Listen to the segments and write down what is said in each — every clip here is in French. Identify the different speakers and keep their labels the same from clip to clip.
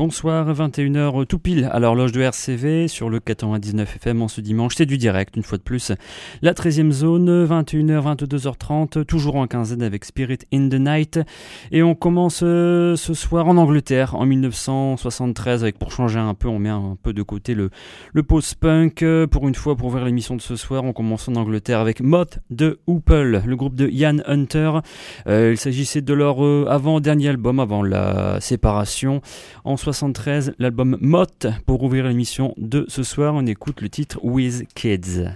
Speaker 1: Bonsoir, 21h tout pile à l'horloge de RCV sur le 99 FM en ce dimanche. C'est du direct, une fois de plus. La 13e zone, 21h, 22h30, toujours en quinzaine avec Spirit in the Night. Et on commence euh, ce soir en Angleterre, en 1973, avec pour changer un peu, on met un peu de côté le, le post-punk. Pour une fois, pour ouvrir l'émission de ce soir, on commence en Angleterre avec Moth de Hoople, le groupe de Ian Hunter. Euh, il s'agissait de leur euh, avant-dernier album, avant la séparation. En 73, l'album Mott. Pour ouvrir l'émission de ce soir, on écoute le titre With Kids.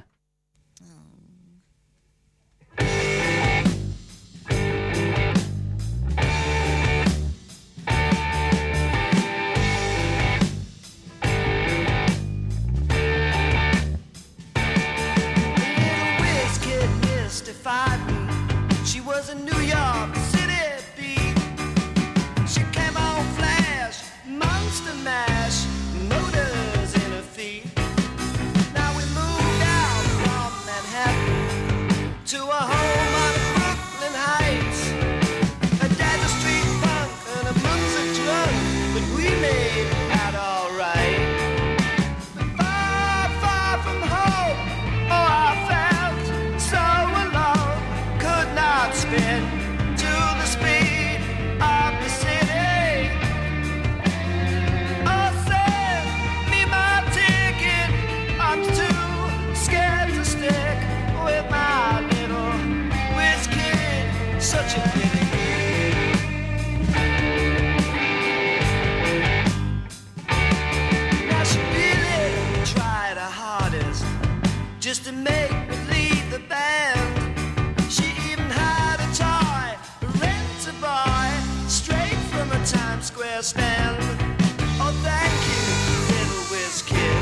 Speaker 2: understand. Oh, thank you,
Speaker 1: little whiz kid.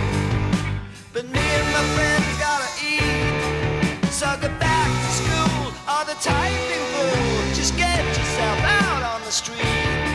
Speaker 1: But me and my friends gotta eat. So get back
Speaker 2: to school or the typing pool. Just get yourself out on the street.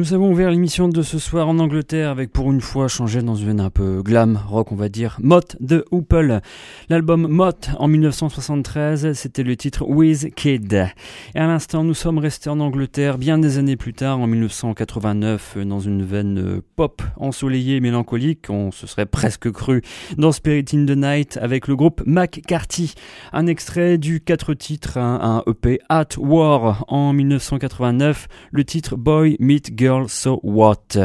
Speaker 3: Nous avons ouvert l'émission de ce soir en Angleterre avec pour une fois changé dans une veine un peu glam, rock on va dire, Mott de Hoople. L'album Mott en 1973, c'était le titre With Kid. Et à l'instant, nous sommes restés en Angleterre bien des années plus tard, en 1989, dans une veine pop ensoleillée et mélancolique, on se serait presque cru dans Spirit in the Night avec le groupe McCarthy. Un extrait du 4 titres, un EP At War en 1989, le titre Boy Meet Girl So What.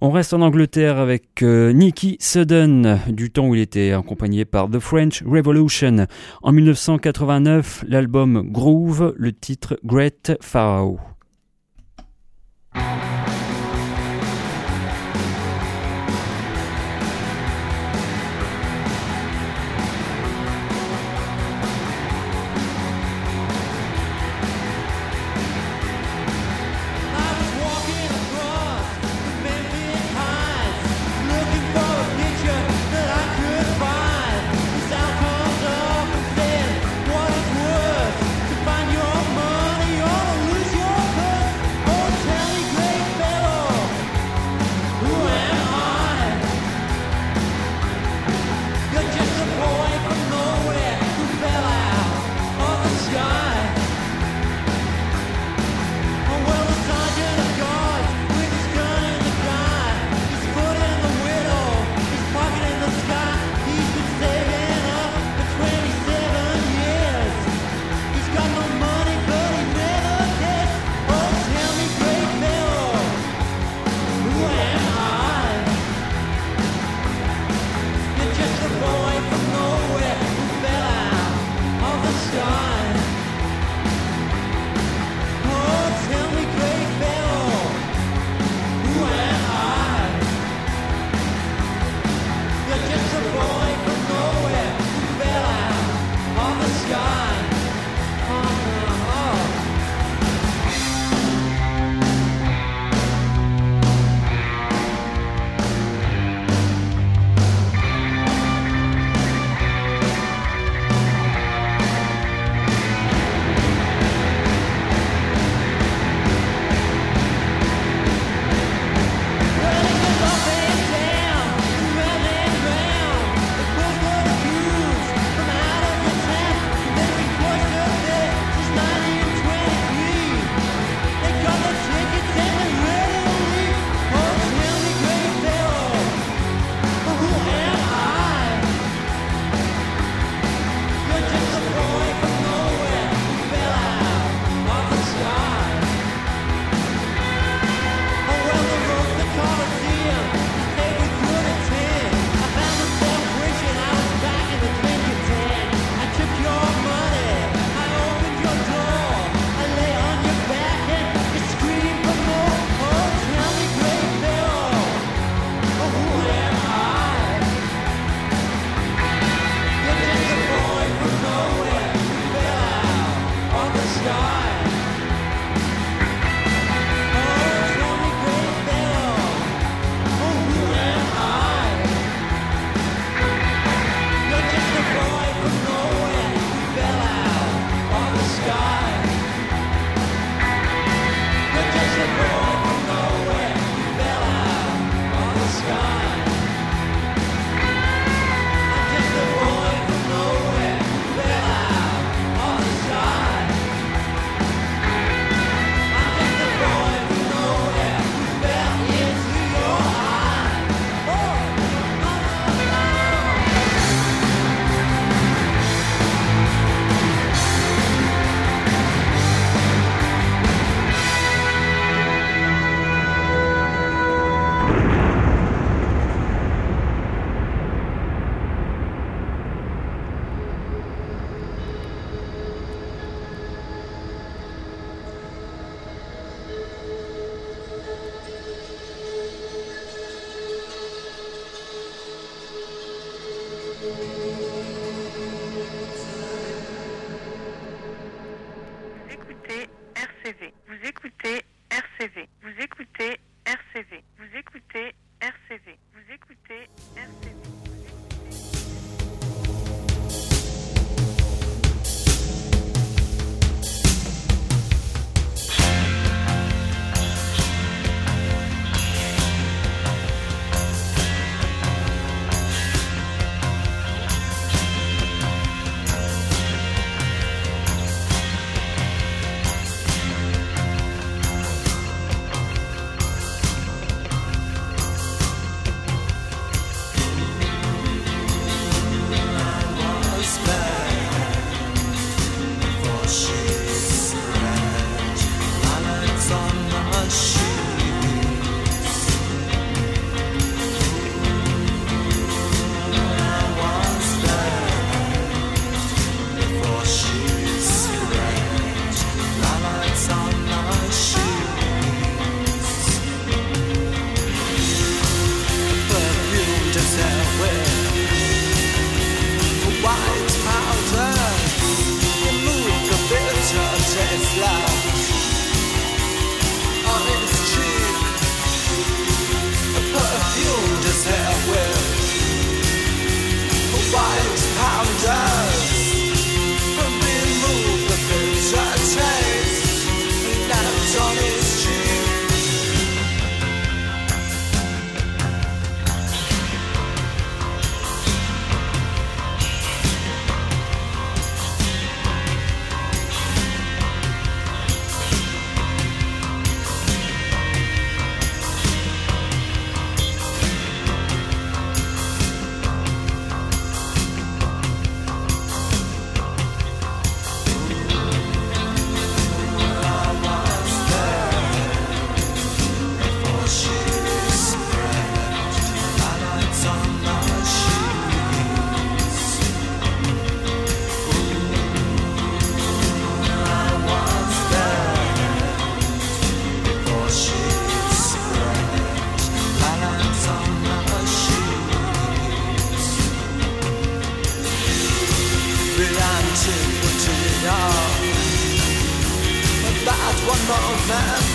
Speaker 3: On reste en Angleterre avec euh, Nicky Sudden, du temps où il était accompagné par The French Revolution. En 1989, l'album Groove, le titre Great Pharaoh.
Speaker 2: my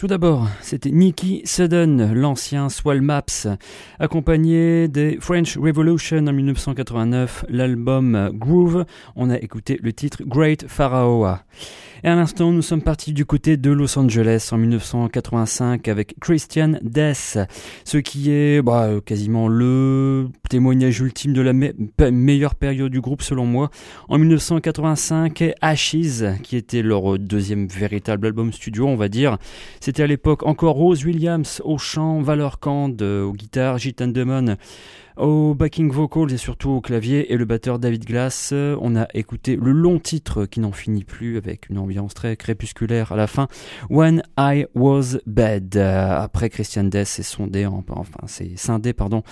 Speaker 2: Tout d'abord, c'était Nicky Sudden, l'ancien Swell Maps, accompagné des French Revolution en 1989, l'album Groove. On a écouté le titre Great Pharaoh. Et à l'instant, nous sommes partis du côté de Los Angeles en 1985 avec Christian Death, ce qui est bah, quasiment le témoignage ultime de la meilleure période du groupe selon moi. En 1985, Ashes, qui était leur deuxième véritable album studio, on va dire. C'était à l'époque encore Rose Williams au chant, Valor Kand au guitare, Gitan Demon au backing vocals et surtout au clavier et le batteur David Glass. On a écouté le long titre qui n'en finit plus avec une ambiance très crépusculaire à la fin. When I Was Bad. Après Christian Death est sondé, enfin c'est scindé pardon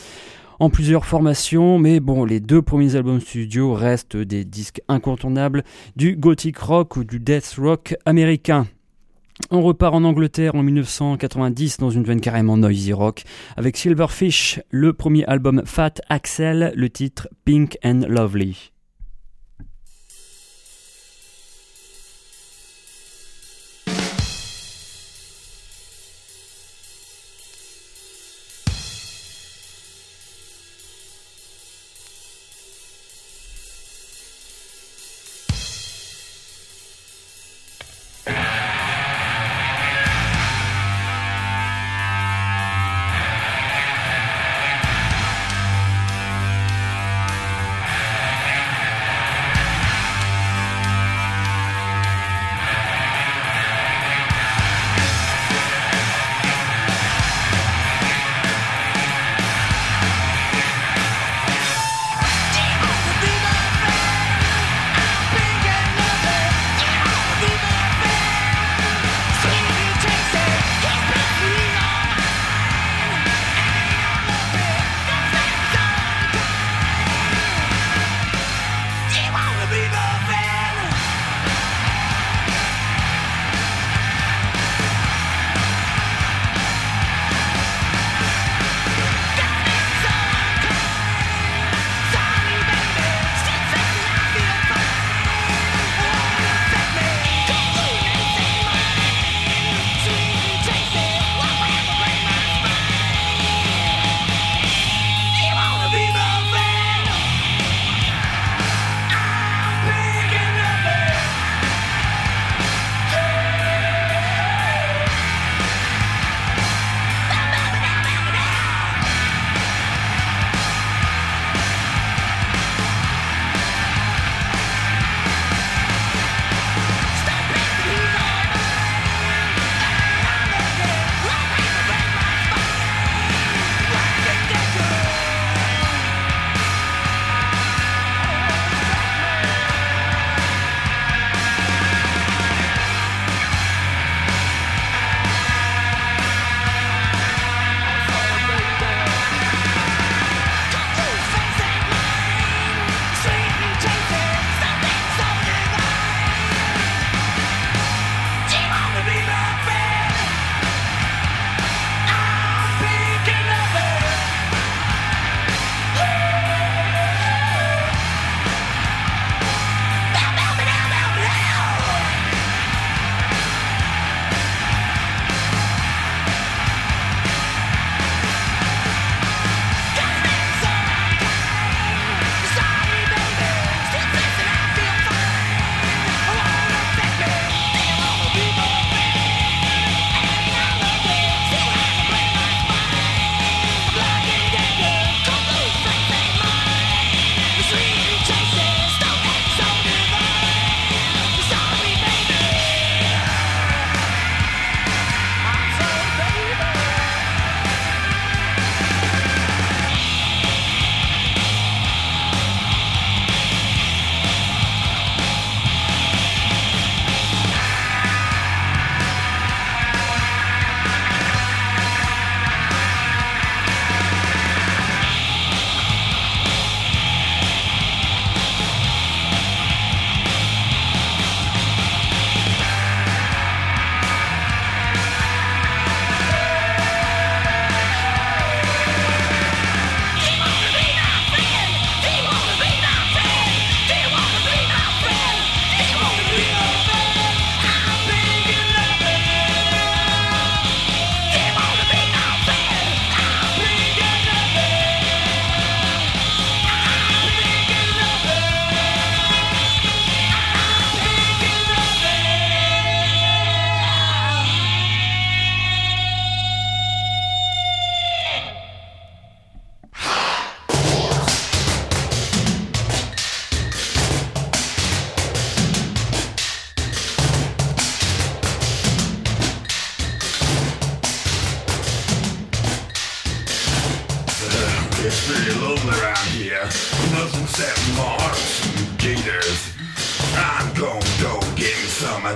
Speaker 2: en plusieurs formations, mais bon, les deux premiers albums studio restent des disques incontournables du gothic rock ou du death rock américain. On repart en Angleterre en 1990 dans une veine carrément noisy rock avec Silverfish, le premier album Fat Axel, le titre Pink and Lovely.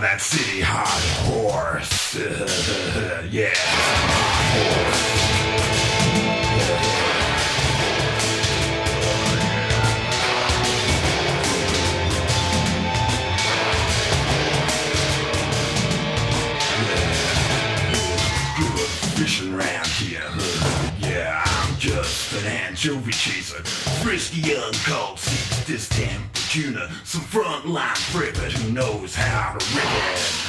Speaker 4: That city hot horse. yeah. Fishing round here. Yeah, I'm just an anchovy chaser. Frisky young cold seeks this damn tuna. Some frontline privet who knows how to rip it.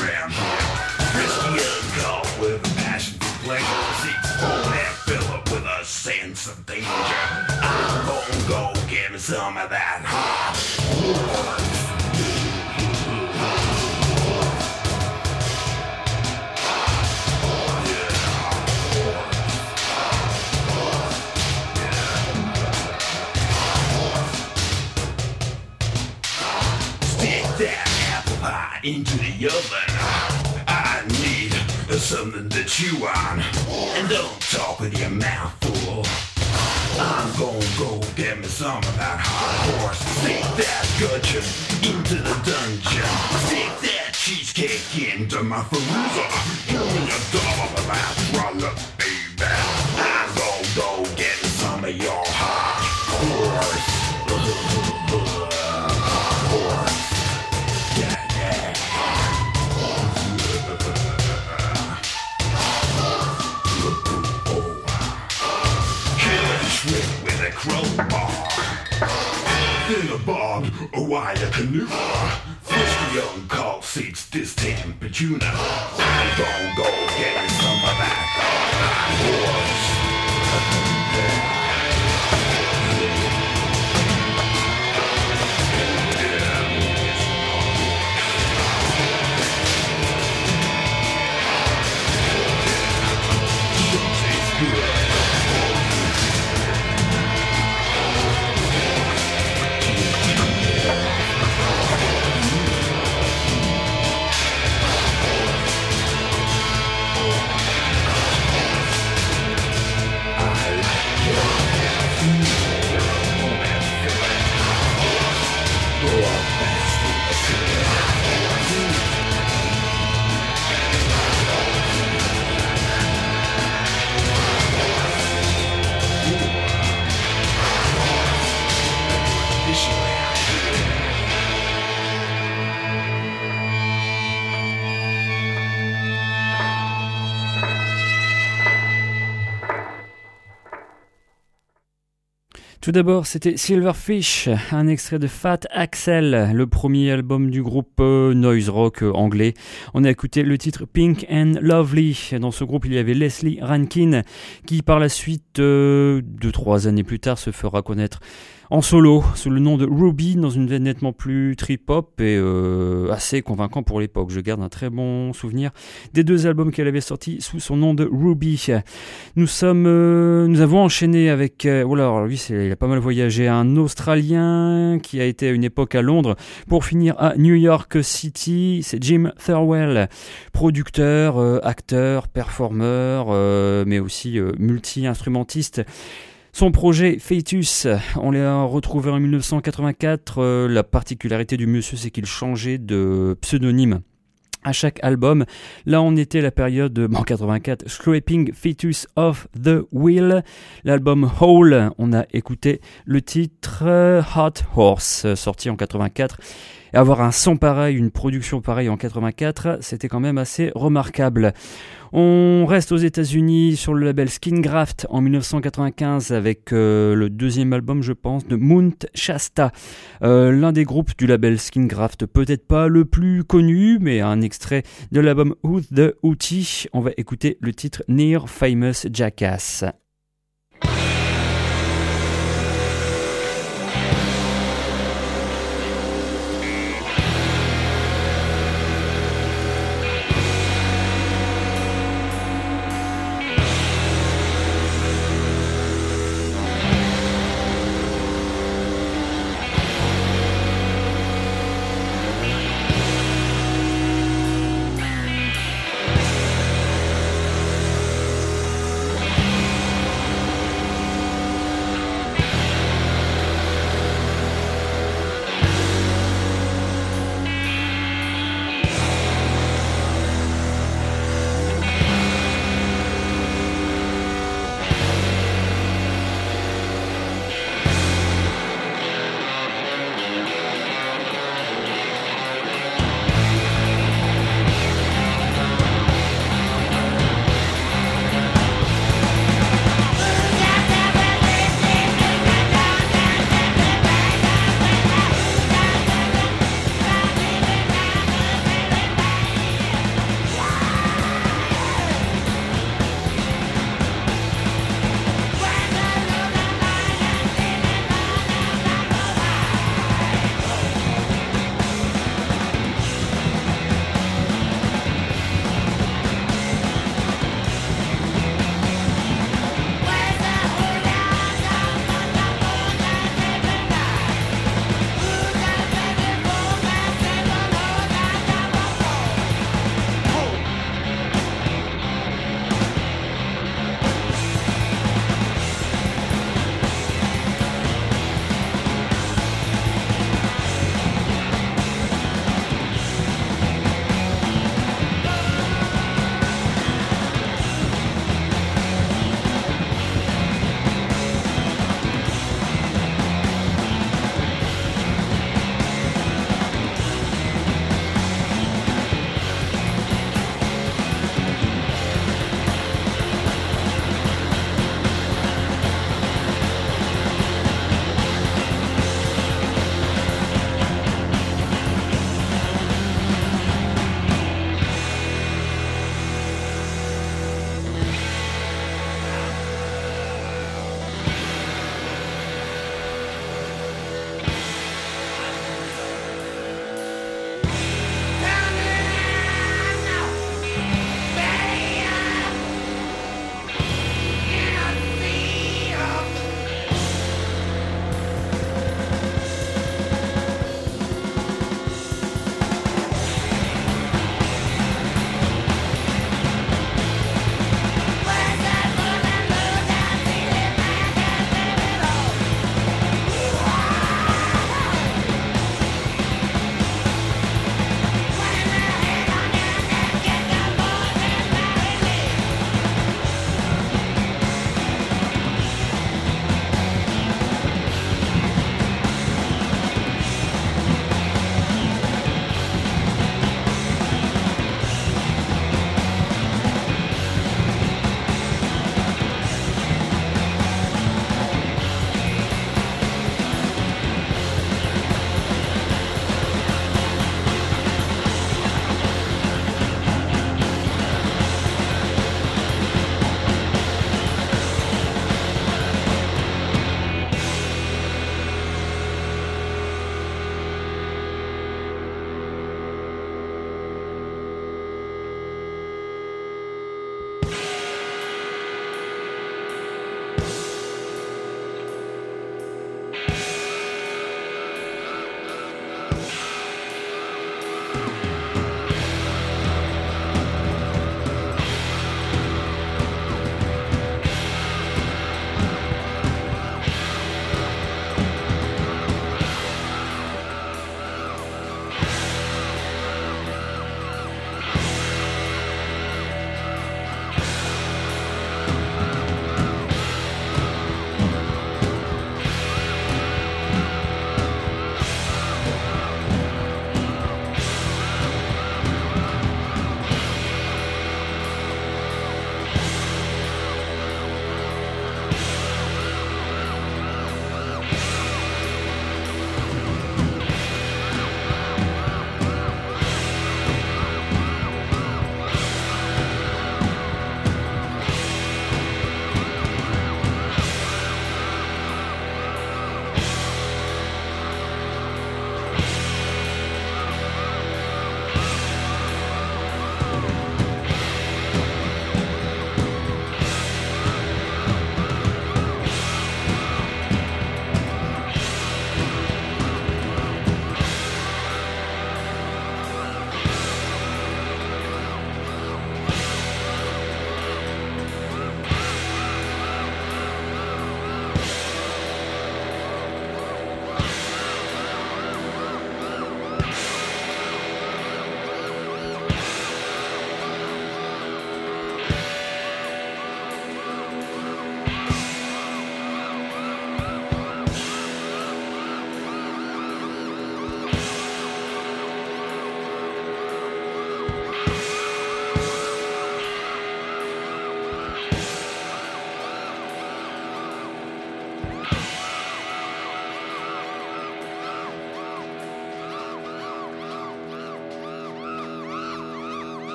Speaker 4: Round here. With a passion with a sense of danger. Go get me some of that hot into the oven. I need something to chew on. And don't talk with your mouth full. I'm gonna go get me some of that hot horse. Stick that gudgeon into the dungeon. Stick that cheesecake into my freezer. Give me a dollop of that trollop, baby. a bob, a wire canoe. Fifty young call seats, this ten, but you know I go get some of that. Horse.
Speaker 2: Tout d'abord, c'était Silverfish, un extrait de Fat Axel, le premier album du groupe euh, noise rock euh, anglais. On a écouté le titre Pink and Lovely. Dans ce groupe, il y avait Leslie Rankin, qui par la suite, euh, deux trois années plus tard, se fera connaître en solo sous le nom de Ruby dans une veine nettement plus trip-hop et euh, assez convaincant pour l'époque. Je garde un très bon souvenir des deux albums qu'elle avait sortis sous son nom de Ruby. Nous sommes, euh, nous avons enchaîné avec, euh, oh là, alors lui, il a pas mal voyagé, un Australien qui a été à une époque à Londres pour finir à New York City. C'est Jim Thirlwell, producteur, euh, acteur, performeur, mais aussi multi-instrumentiste. Son projet Fetus, on l'a retrouvé en 1984. Euh, la particularité du monsieur, c'est qu'il changeait de pseudonyme à chaque album. Là, on était la période en 84, Scraping Fetus of the Wheel. L'album Hole, on a écouté le titre euh, Hot Horse, sorti en 84. Avoir un son pareil, une production pareille en 84, c'était quand même assez remarquable. On reste aux États-Unis sur le label Skingraft en 1995 avec euh, le deuxième album, je pense, de Mount Shasta, euh, l'un des groupes du label Skingraft, peut-être pas le plus connu, mais un extrait de l'album Who's the Hootie. On va écouter le titre Near Famous Jackass.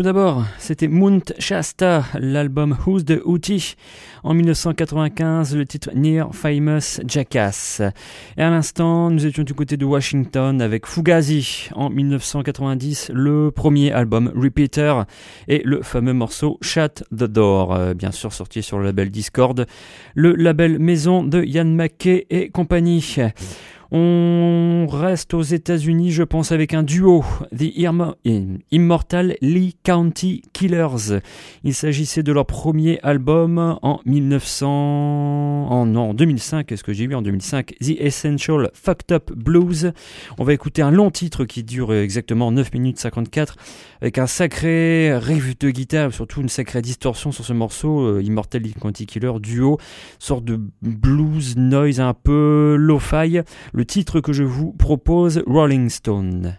Speaker 2: Tout d'abord, c'était Mount Shasta, l'album Who's the Hootie en 1995, le titre Near Famous Jackass. Et à l'instant, nous étions du côté de Washington avec Fugazi en 1990, le premier album Repeater et le fameux morceau Shut the Door, euh, bien sûr sorti sur le label Discord, le label maison de Ian McKay et compagnie. On reste aux États-Unis, je pense, avec un duo, The Immortal Lee County Killers. Il s'agissait de leur premier album en 1900, en, non, 2005, qu'est-ce que j'ai vu en 2005 The Essential Fucked Up Blues. On va écouter un long titre qui dure exactement 9 minutes 54 avec un sacré riff de guitare, surtout une sacrée distorsion sur ce morceau, euh, Immortal Quanti Killer duo, sorte de blues noise un peu lo-fi. Titre que je vous propose, Rolling Stone.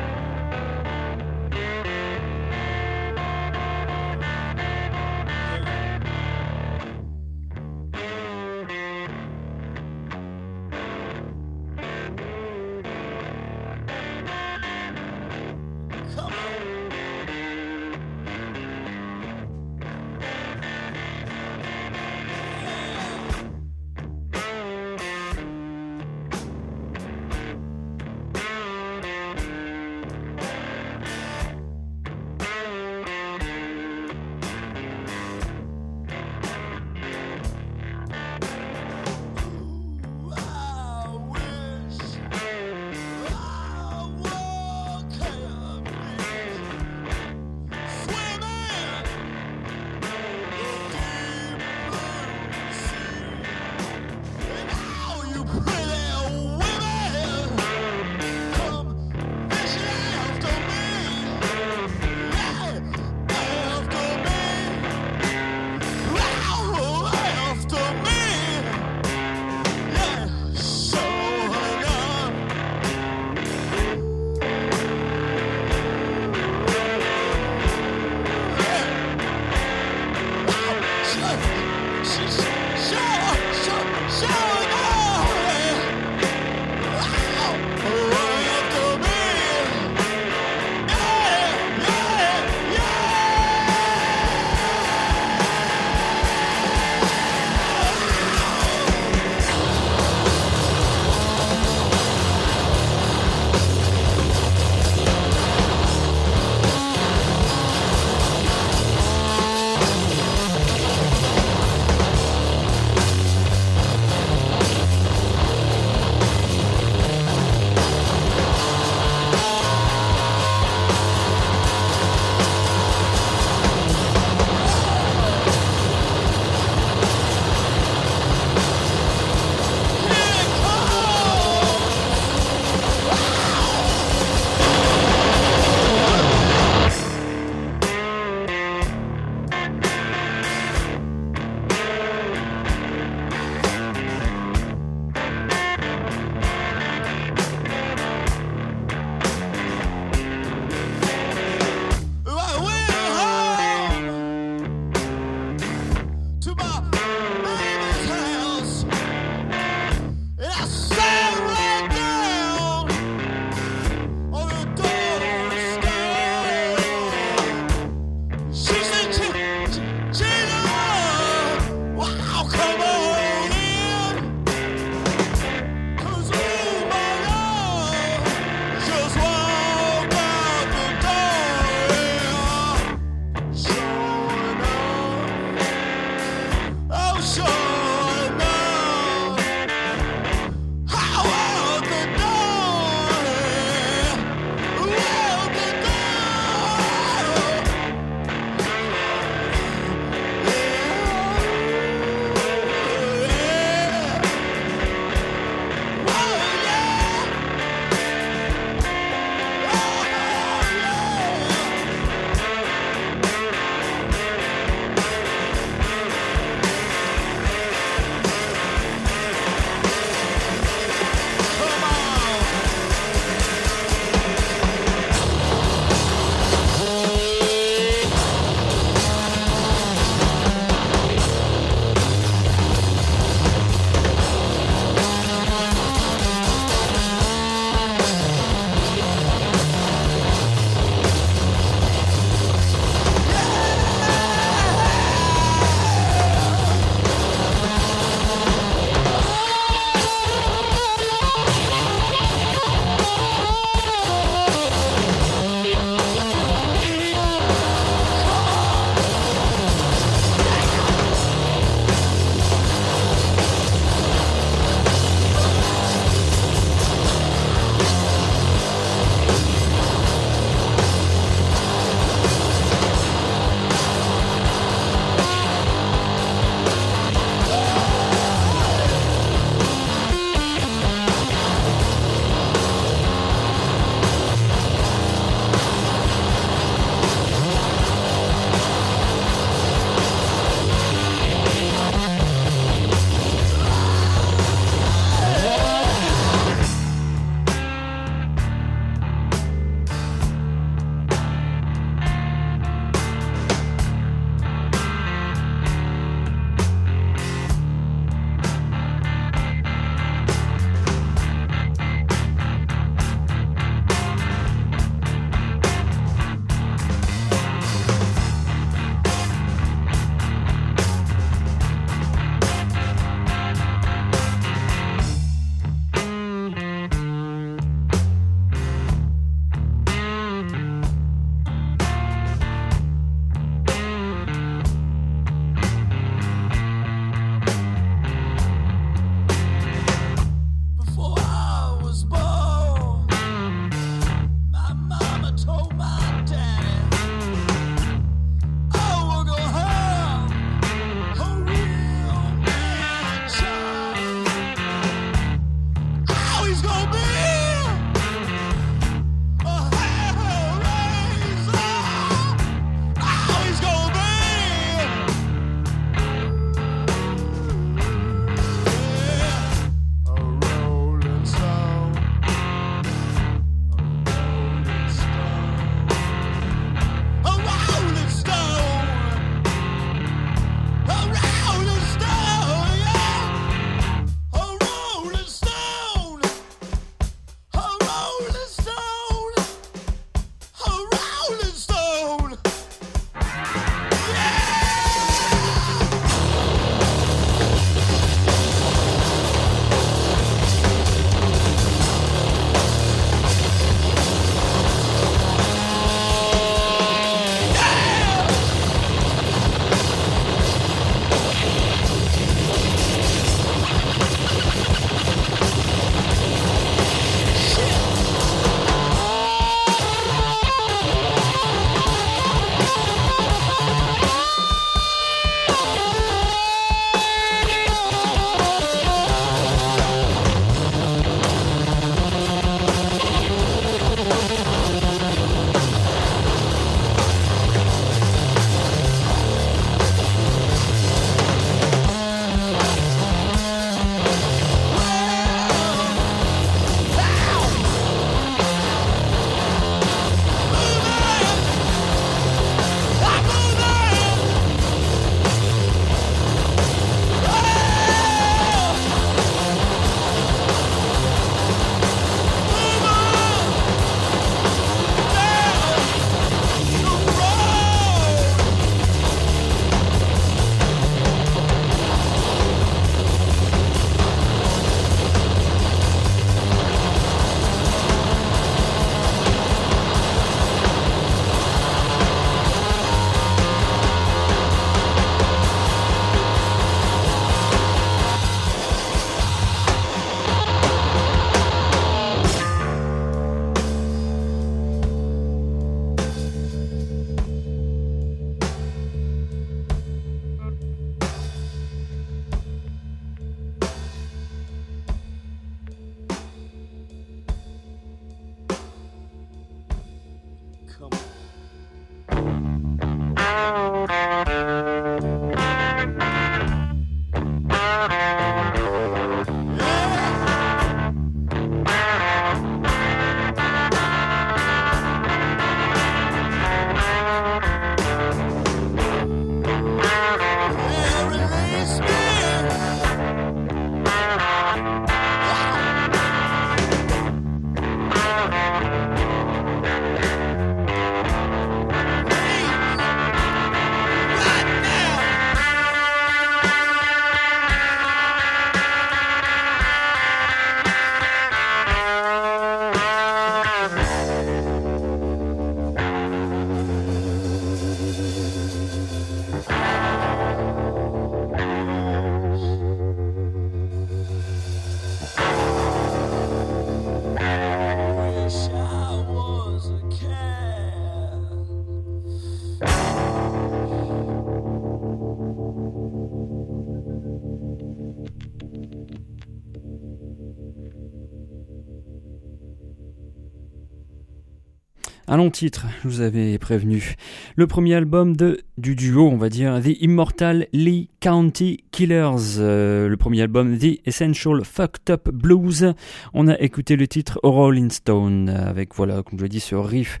Speaker 2: Un long titre, je vous avais prévenu. Le premier album de, du duo, on va dire, The Immortal Lee County Killers. Euh, le premier album, The Essential Fucked Up Blues. On a écouté le titre Rolling Stone, avec, voilà, comme je l'ai dit, ce riff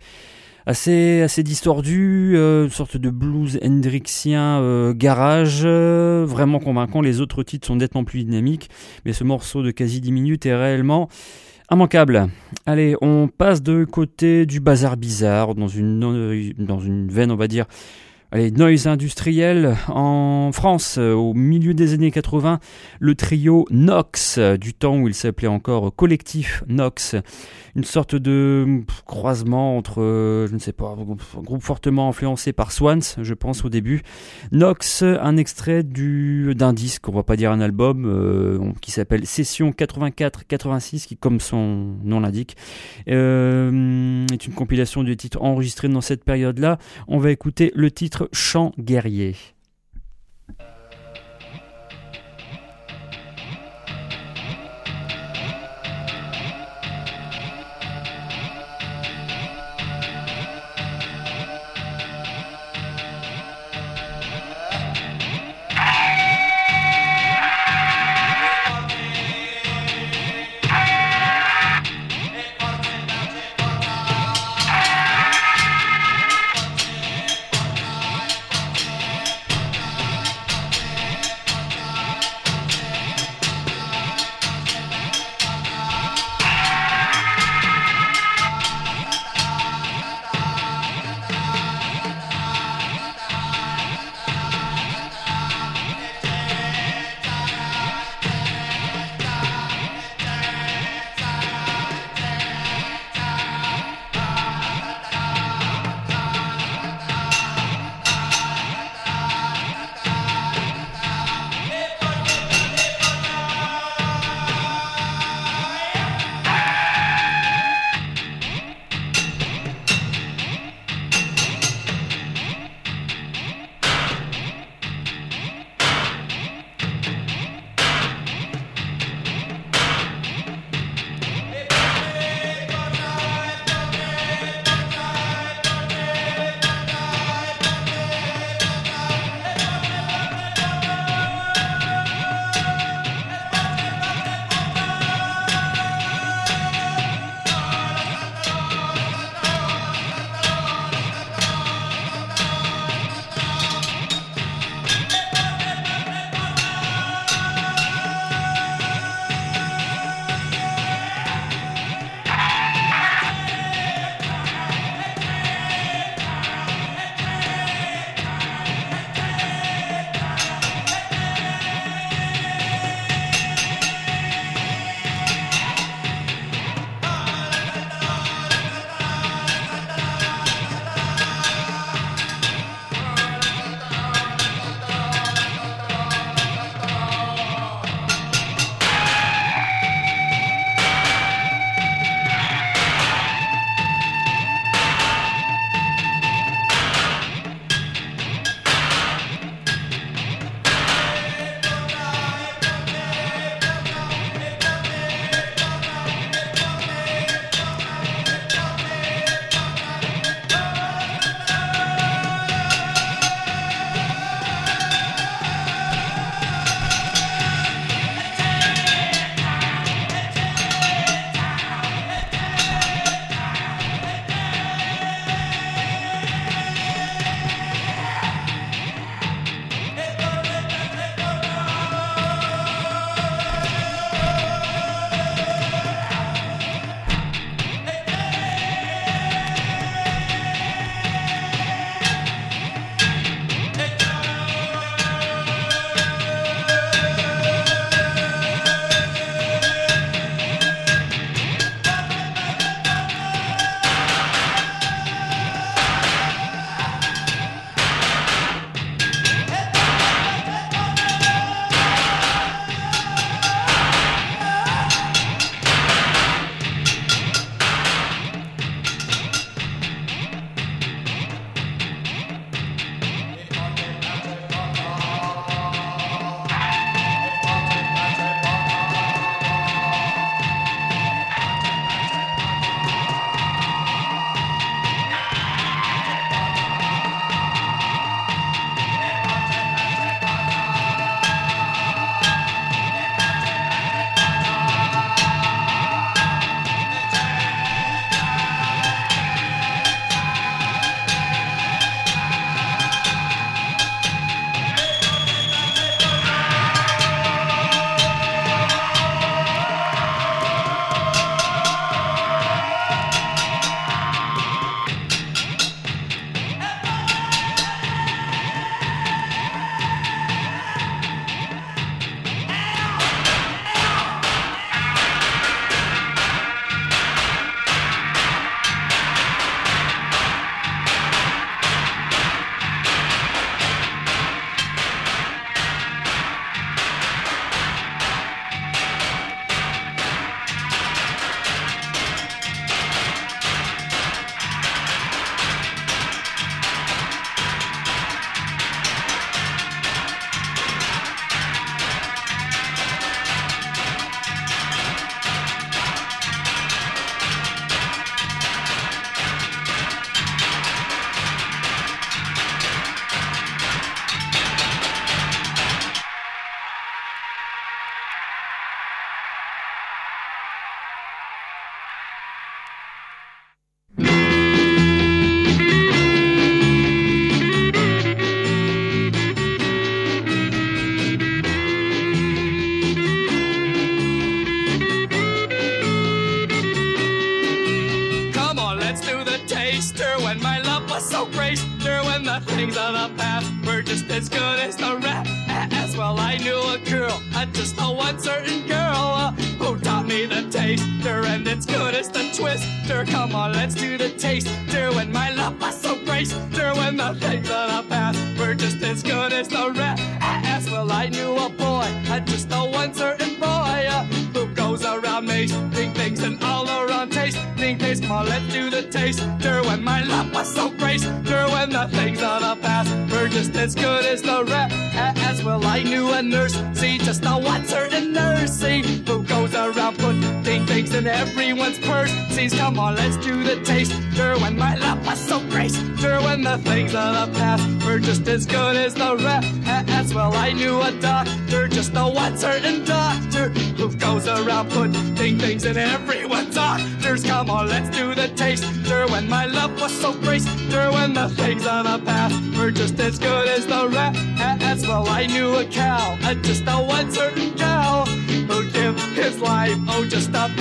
Speaker 2: assez assez distordu, euh, une sorte de blues hendrixien euh, garage, vraiment convaincant. Les autres titres sont nettement plus dynamiques, mais ce morceau de quasi 10 minutes est réellement Immanquable. Allez, on passe de côté du bazar bizarre, dans une, dans une veine, on va dire, Allez, noise industriel en France, euh, au milieu des années 80, le trio Nox, euh, du temps où il s'appelait encore Collectif Nox, une sorte de croisement entre, euh, je ne sais pas, un groupe fortement influencé par Swans, je pense au début. Nox, un extrait du d'un disque, on va pas dire un album, qui s'appelle Session 84-86, qui comme son nom l'indique, est une compilation de titres enregistrés dans cette période-là. On va écouter le titre Chant guerrier.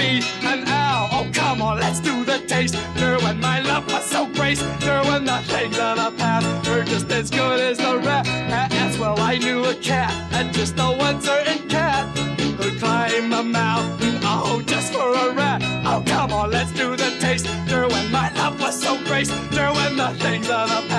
Speaker 5: Be an owl. Oh, come on, let's do the taster. When my love was so graceful, when the things of the past were just as good as the rap. As well, I knew a cat, uh, just a one certain cat, who'd climb a mountain, oh, just for a rat. Oh, come on, let's do the taster. When my love was so graceful, when the things of the past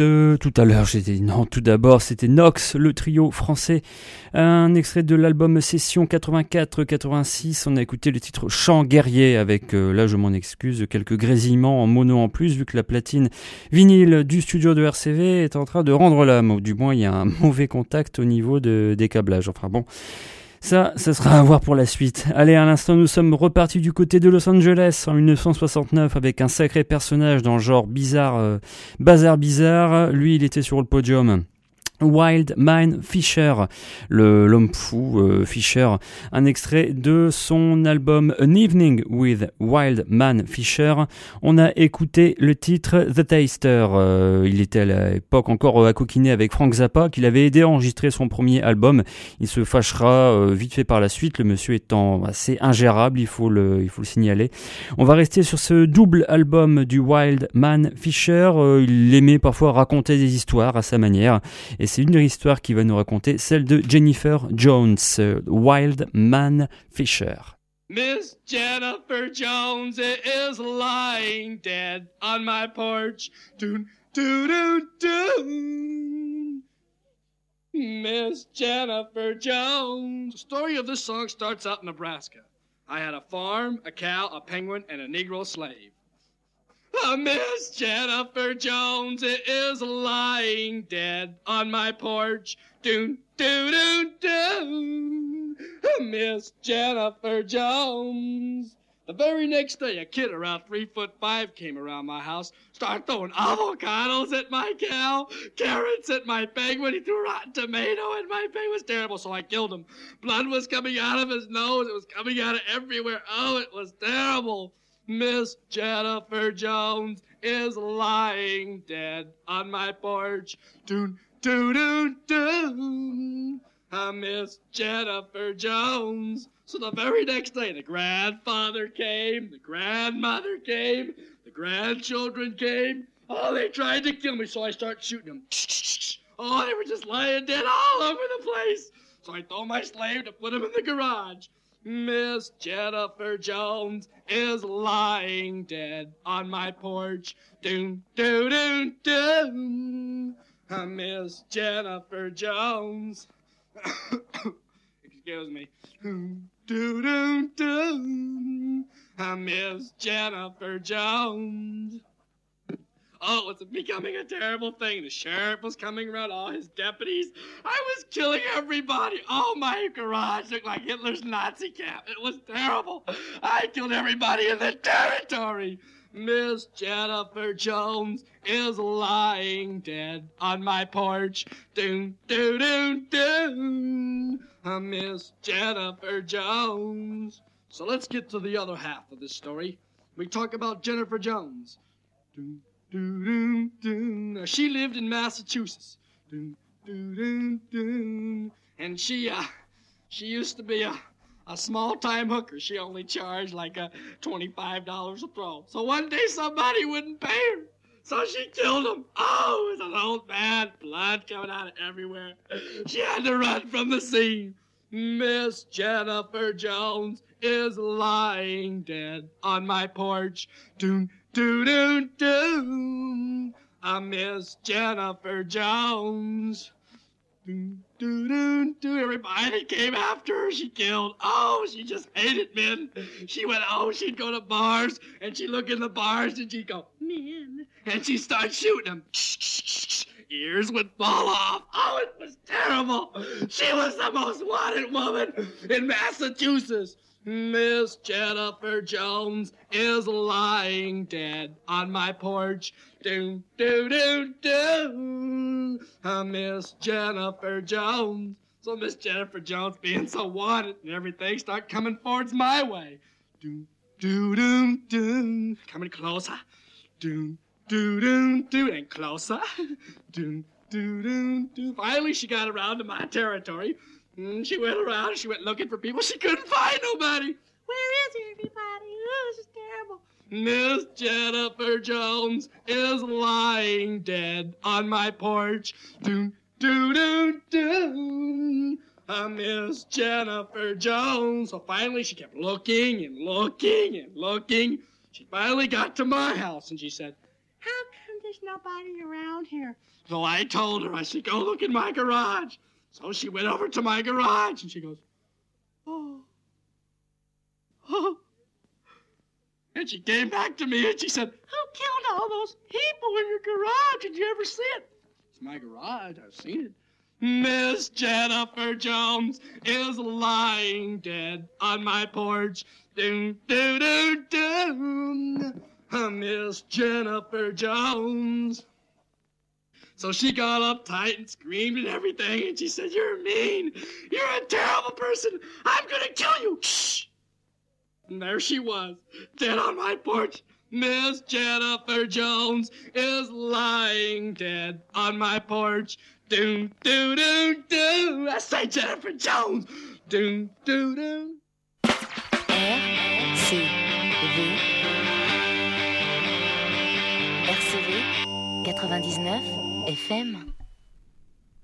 Speaker 2: euh, tout à l'heure, j'étais non. Tout d'abord, c'était Nox, le trio français. Un extrait de l'album Session 84-86. On a écouté le titre Chant guerrier avec, euh, là je m'en excuse, quelques grésillements en mono en plus, vu que la platine vinyle du studio de RCV est en train de rendre l'âme. Du moins, il y a un mauvais contact au niveau de, des câblages. Enfin bon. Ça, ça sera à voir pour la suite. Allez, à l'instant, nous sommes repartis du côté de Los Angeles en 1969 avec un sacré personnage dans le genre bizarre, euh, bazar bizarre. Lui, il était sur le podium. Wild Man Fisher, l'homme fou euh, Fisher, un extrait de son album An Evening with Wild Man Fisher. On a écouté le titre The Taster. Euh, il était à l'époque encore à coquiner avec Frank Zappa, qu'il avait aidé à enregistrer son premier album. Il se fâchera euh, vite fait par la suite, le monsieur étant assez ingérable, il faut le, il faut le signaler. On va rester sur ce double album du Wild Man Fisher. Euh, il aimait parfois raconter des histoires à sa manière. C'est une histoire qu'il va nous raconter, celle de Jennifer Jones, euh, Wild Man Fisher.
Speaker 5: Miss Jennifer Jones is lying dead on my porch. Miss Jennifer Jones. The story of this song starts out in Nebraska. I had a farm, a cow, a penguin, and a Negro slave. Miss Jennifer Jones is lying dead on my porch. Doon, doo, doo, doo. Miss Jennifer Jones. The very next day, a kid around three foot five came around my house, started throwing avocados at my cow, carrots at my penguin. He threw rotten tomato at my penguin. It was terrible, so I killed him. Blood was coming out of his nose. It was coming out of everywhere. Oh, it was terrible. Miss Jennifer Jones is lying dead on my porch. Doon, doo, doo, doo. I miss Jennifer Jones. So the very next day, the grandfather came, the grandmother came, the grandchildren came. Oh, they tried to kill me, so I start shooting them. Oh, they were just lying dead all over the place. So I told my slave to put them in the garage. Miss Jennifer Jones is lying dead on my porch. Doom, doo, doo, doo. Uh, Miss Jennifer Jones. Excuse me. Doom, doo, doo, doo. Uh, Miss Jennifer Jones. Oh, it's becoming a terrible thing. The sheriff was coming around, all his deputies. I was killing everybody. Oh, my garage looked like Hitler's Nazi camp. It was terrible. I killed everybody in the territory. Miss Jennifer Jones is lying dead on my porch. Doon, doo, doo, doo. Uh, Miss Jennifer Jones. So let's get to the other half of this story. We talk about Jennifer Jones. Doon, she lived in Massachusetts. And she, uh, she used to be a, a small time hooker. She only charged like a $25 a throw. So one day somebody wouldn't pay her. So she killed him. Oh, it was an old man, blood coming out of everywhere. She had to run from the scene. Miss Jennifer Jones is lying dead on my porch. Doon, doo, do do. I miss Jennifer Jones. Do do do doo. Everybody came after her. She killed. Oh, she just hated men. She went, oh, she'd go to bars and she'd look in the bars and she'd go, men. And she'd start shooting them. Ears would fall off. Oh, it was terrible. She was the most wanted woman in Massachusetts. Miss Jennifer Jones is lying dead on my porch. Do, do, do, do. Uh, Miss Jennifer Jones. So Miss Jennifer Jones being so wanted and everything start coming forwards my way. Do, do, do, do. Coming closer. Do, do, do, do. And closer. Do, do, do, do. Finally, she got around to my territory. Mm, she went around, she went looking for people. She couldn't find nobody. Where is everybody? Oh, this is terrible. Miss Jennifer Jones is lying dead on my porch. Do, do, do, do. Uh, Miss Jennifer Jones. So finally, she kept looking and looking and looking. She finally got to my house and she said, How come there's nobody around here? So I told her, I said, Go look in my garage. So she went over to my garage and she goes, Oh. Oh. And she came back to me and she said, Who killed all those people in your garage? Did you ever see it? It's my garage. I've seen it. Miss Jennifer Jones is lying dead on my porch. Do, do, do, do. Miss Jennifer Jones. So she got uptight and screamed and everything, and she said, You're mean. You're a terrible person. I'm gonna kill you. Shh. And there she was, dead on my porch. Miss Jennifer Jones is lying dead on my porch. Do, do, do, do. I say Jennifer Jones. Do, do, do.
Speaker 6: RCV RCV 99 FM.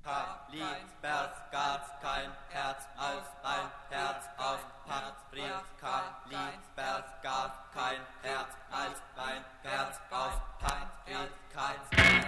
Speaker 7: Kein Liebesgatz, kein Herz aus, ein Herz aus, Patriot. Kein Liebesgatz, kein Herz als, ein Herz aus,
Speaker 8: Patriot.
Speaker 2: Kein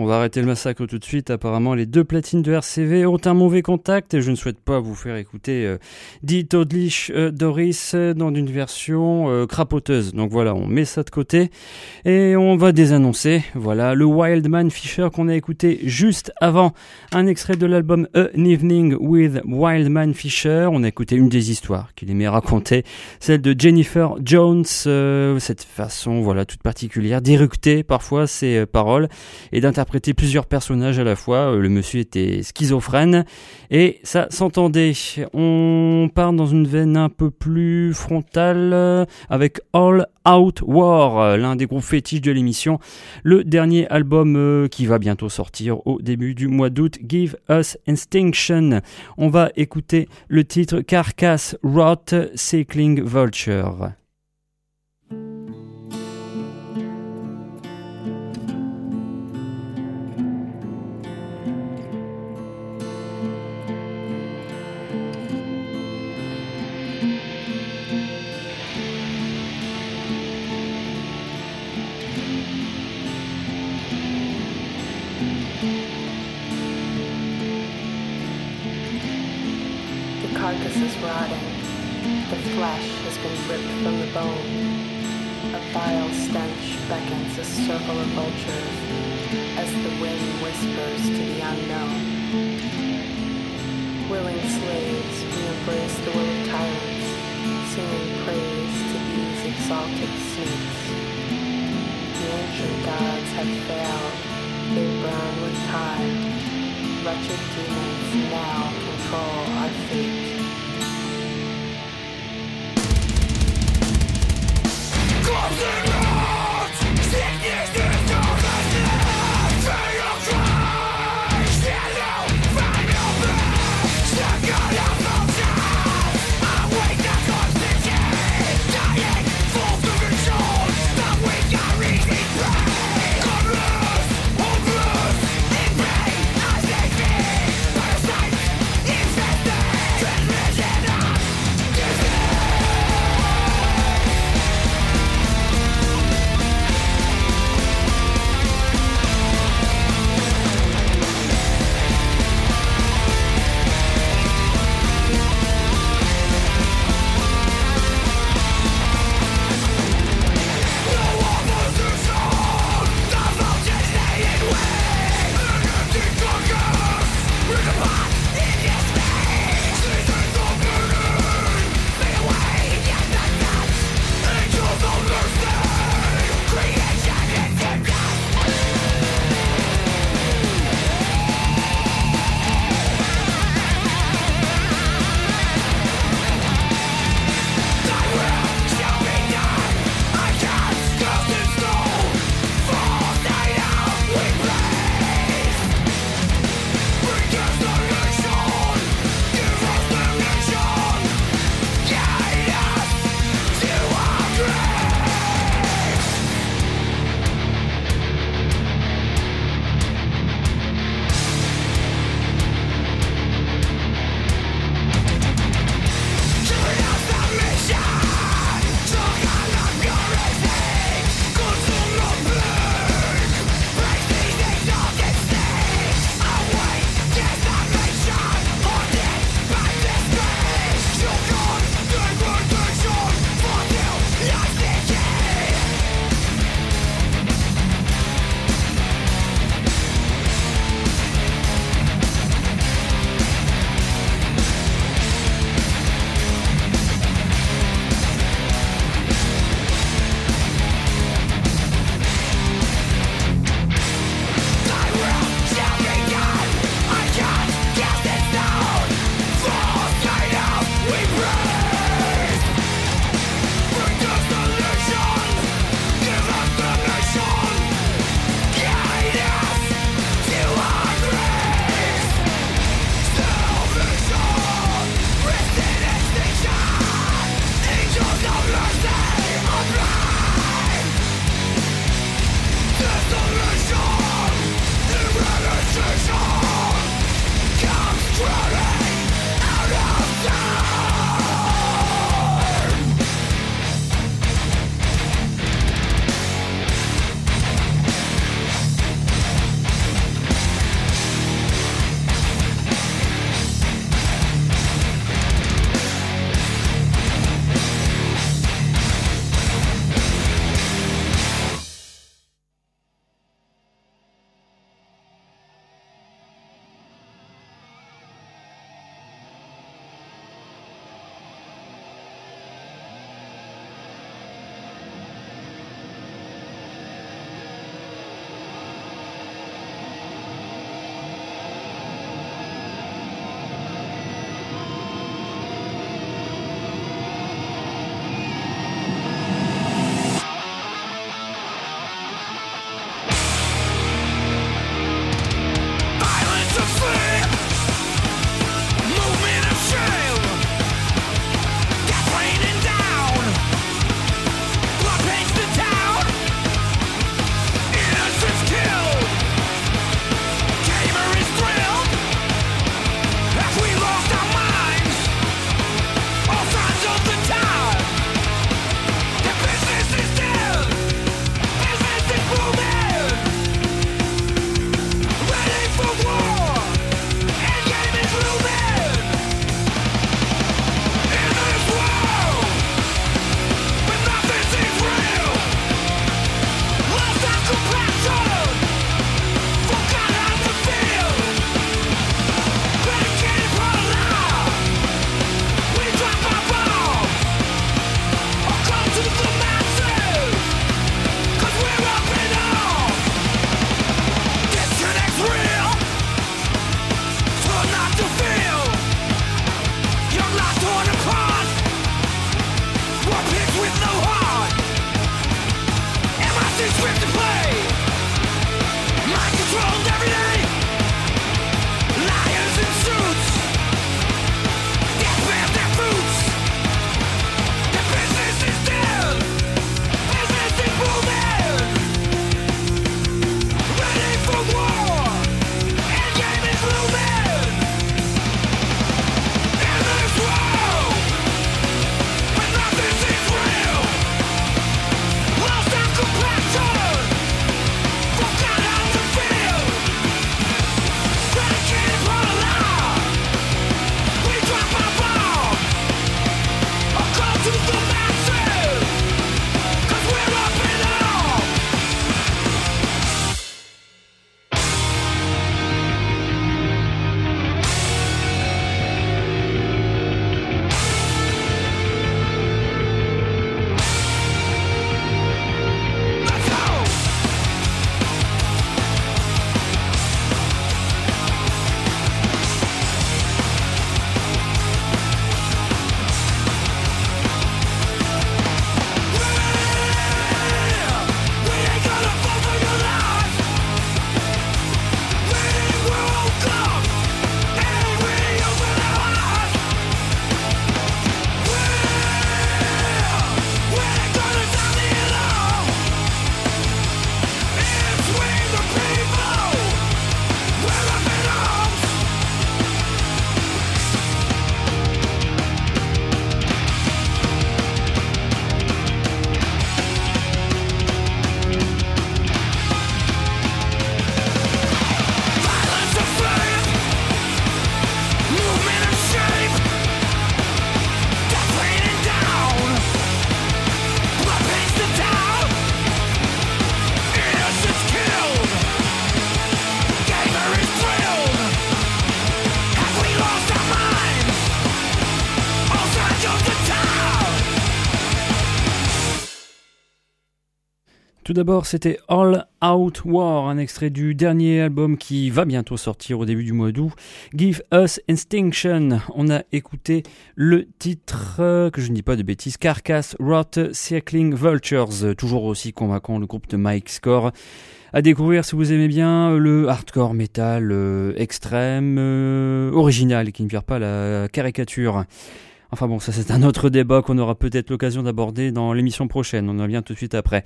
Speaker 2: on va arrêter le massacre tout de suite. Apparemment, les deux platines de RCV ont un mauvais contact et je ne souhaite pas vous faire écouter euh, Die Todlich euh, Doris euh, dans une version euh, crapoteuse. Donc voilà, on met ça de côté et on va désannoncer. Voilà, le Wildman Fisher qu'on a écouté juste avant un extrait de l'album An Evening with Wildman Fisher. On a écouté une des histoires qu'il aimait raconter, celle de Jennifer Jones, euh, cette façon voilà toute particulière d'éructer parfois ses paroles et d'interpréter plusieurs personnages à la fois. Euh, Le monsieur était schizophrène et ça s'entendait. On part dans une veine un peu plus frontale euh, avec All Out War, euh, l'un des groupes fétiches de l'émission. Le dernier album qui va bientôt sortir au début du mois d'août, Give Us Extinction. On va écouter le titre Carcass Rot Cycling Vulture.
Speaker 9: To the unknown. Willing slaves, we embrace the will of tyrants, singing praise to these exalted snakes. The ancient gods have failed, they burn with time. Wretched demons now control our fate.
Speaker 4: Infested,
Speaker 2: Tout d'abord, c'était All Out War, un extrait du dernier album qui va bientôt sortir au début du mois d'août. Give Us Instinction. On a écouté le titre, euh, que je ne dis pas de bêtises, Carcass Rot Circling Vultures. Toujours aussi convaincant, le groupe de Mike Score. À découvrir si vous aimez bien le hardcore metal euh, extrême, euh, original qui ne vire pas la caricature. Enfin bon, ça c'est un autre débat qu'on aura peut-être l'occasion d'aborder dans l'émission prochaine. On en vient tout de suite après.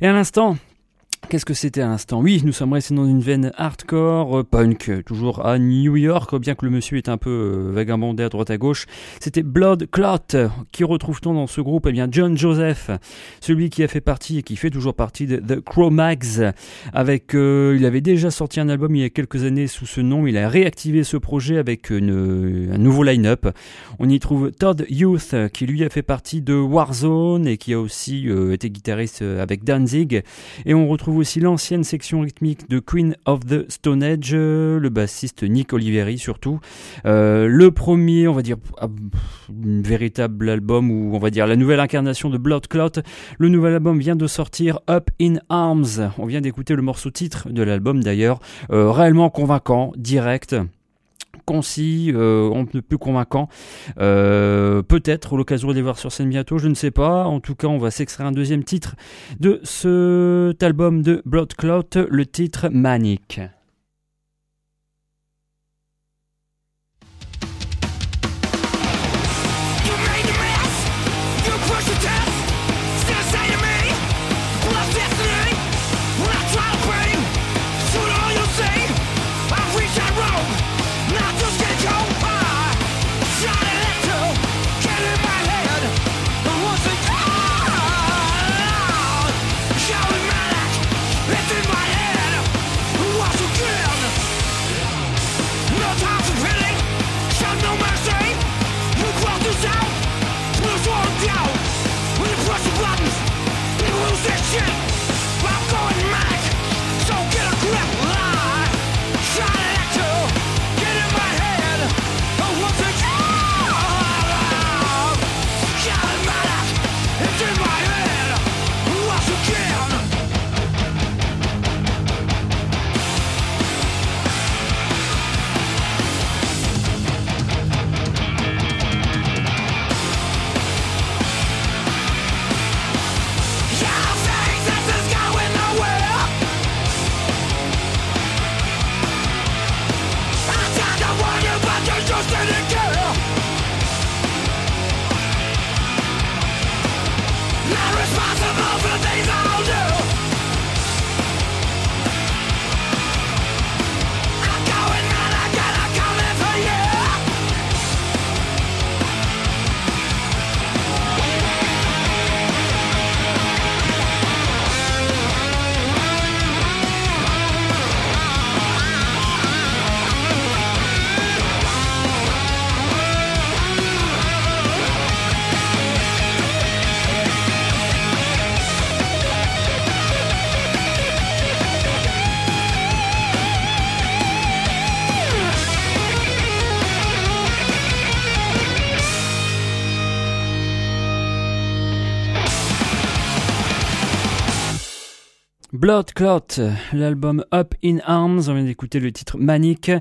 Speaker 2: Et à l'instant, Qu'est-ce que c'était à l'instant? Oui, nous sommes restés dans une veine hardcore, euh, punk, euh, toujours à New York, bien que le monsieur est un peu euh, vagabondé à droite à gauche. C'était Blood Clot. Qui retrouve-t-on dans ce groupe? Eh bien, John Joseph, celui qui a fait partie et qui fait toujours partie de The Cro-Mags. Avec, il avait déjà sorti un album il y a quelques années sous ce nom. Il a réactivé ce projet avec un nouveau line-up. On y trouve Todd Youth, qui lui a fait partie de Warzone et qui a aussi été guitariste avec Danzig. Et on retrouve aussi l'ancienne section rythmique de Queen of the Stone Age, euh, le bassiste Nick Oliveri surtout. Euh, le premier, on va dire, ah, un véritable album ou on va dire la nouvelle incarnation de Blood Clot. Le nouvel album vient de sortir, Up in Arms. On vient d'écouter le morceau titre de l'album d'ailleurs, euh, réellement convaincant, direct concis, euh, on ne plus convaincant. Euh, Peut-être l'occasion de les voir sur scène bientôt, je ne sais pas. En tout cas, on va s'extraire un deuxième titre de cet album de Blood Clot, le titre Manic. L'album Up in Arms, on vient d'écouter le titre Manic.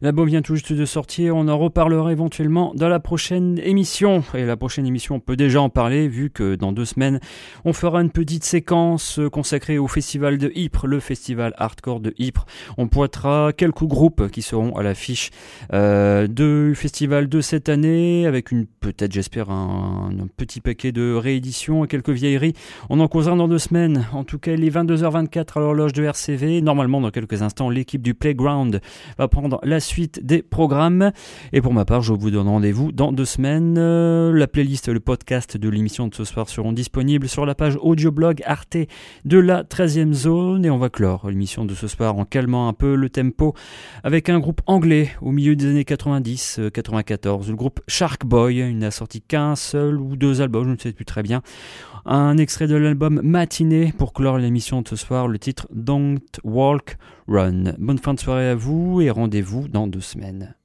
Speaker 2: L'album vient tout juste de sortir, on en reparlera éventuellement dans la prochaine émission. Et la prochaine émission, on peut déjà en parler, vu que dans deux semaines, on fera une petite séquence consacrée au festival de Ypres, le festival hardcore de Ypres. On pointera quelques groupes qui seront à l'affiche euh, du festival de cette année, avec une peut-être, j'espère, un, un petit paquet de rééditions et quelques vieilleries. On en causera dans deux semaines. En tout cas, il est 22h24 à l'horloge de RCV. Normalement, dans quelques instants, l'équipe du Playground va prendre la suite des programmes. Et pour ma part, je vous donne rendez-vous dans deux semaines. Euh, La playlist, le podcast de l'émission de ce soir seront disponibles sur la page audioblog Arte de la 13e zone. Et on va clore l'émission de ce soir en calmant un peu le tempo avec un groupe anglais au milieu des années 90-94. Le groupe Shark Boy. Il n'a sorti qu'un seul ou deux albums, je ne sais plus très bien. Un extrait de l'album Matinée pour clore l'émission de ce soir, le titre Don't Walk Run. Bonne fin de soirée à vous et rendez-vous dans deux semaines.